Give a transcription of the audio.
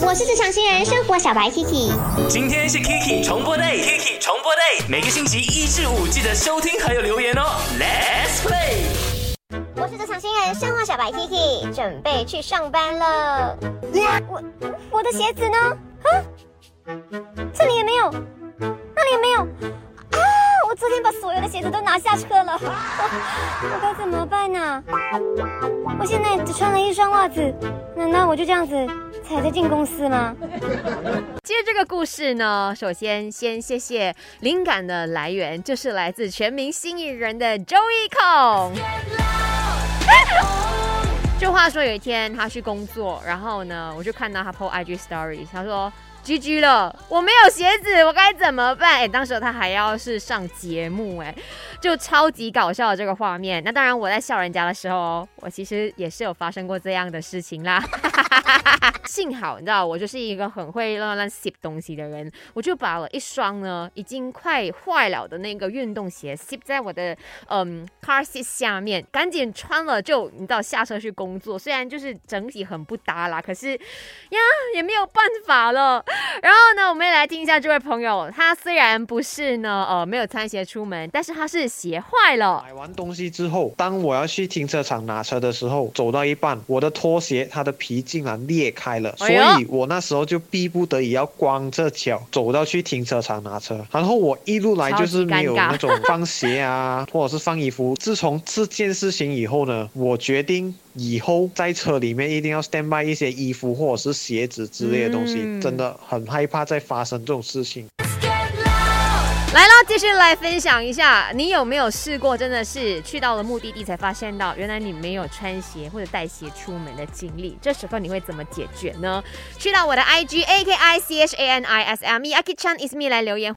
我是职场新人生活小白 Kiki，今天是 Kiki 重播 day，Kiki 重播 day，每个星期一至五记得收听还有留言哦。Let's play。我是职场新人生活小白 Kiki，准备去上班了。我我的鞋子呢？啊，这里也没有，那里也没有。啊，我昨天把所有的鞋子都拿下车了，我该怎么办呢？我现在只穿了一双袜子，难道我就这样子踩着进公司吗？接这个故事呢，首先先谢谢灵感的来源，就是来自全民新艺人的周一孔。就话说有一天他去工作，然后呢，我就看到他 po IG story，他说。GG 了，我没有鞋子，我该怎么办？哎，当时他还要是上节目，哎，就超级搞笑的这个画面。那当然，我在笑人家的时候，我其实也是有发生过这样的事情啦。幸好你知道，我就是一个很会乱乱 zip 东西的人，我就把了一双呢已经快坏了的那个运动鞋 zip 在我的嗯 car seat 下面，赶紧穿了就你知道下车去工作。虽然就是整体很不搭啦，可是呀也没有办法了。然后呢，我们也来听一下这位朋友，他虽然不是呢，呃，没有穿鞋出门，但是他是鞋坏了。买完东西之后，当我要去停车场拿车的时候，走到一半，我的拖鞋它的皮竟然裂开了，所以我那时候就逼不得已要光着脚走到去停车场拿车。然后我一路来就是没有那种放鞋啊，或者是放衣服。自从这件事情以后呢，我决定以后在车里面一定要 stand by 一些衣服或者是鞋子之类的东西，真的。很害怕再发生这种事情。来了，继续来分享一下，你有没有试过，真的是去到了目的地才发现到，原来你没有穿鞋或者带鞋出门的经历？这时候你会怎么解决呢？去到我的 IG A K I C H A N I S M E Aki Chan is me 来留言。